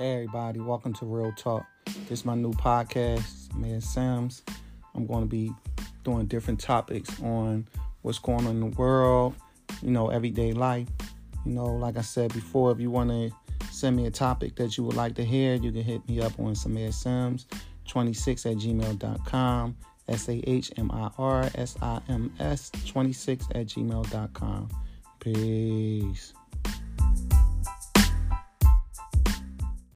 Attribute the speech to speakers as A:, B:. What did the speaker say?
A: Hey everybody, welcome to Real Talk. This is my new podcast, Man Sims. I'm going to be doing different topics on what's going on in the world, you know, everyday life. You know, like I said before, if you want to send me a topic that you would like to hear, you can hit me up on Sahmir Sims 26 at gmail.com. S A H M I R S I M S 26 at gmail.com. Peace.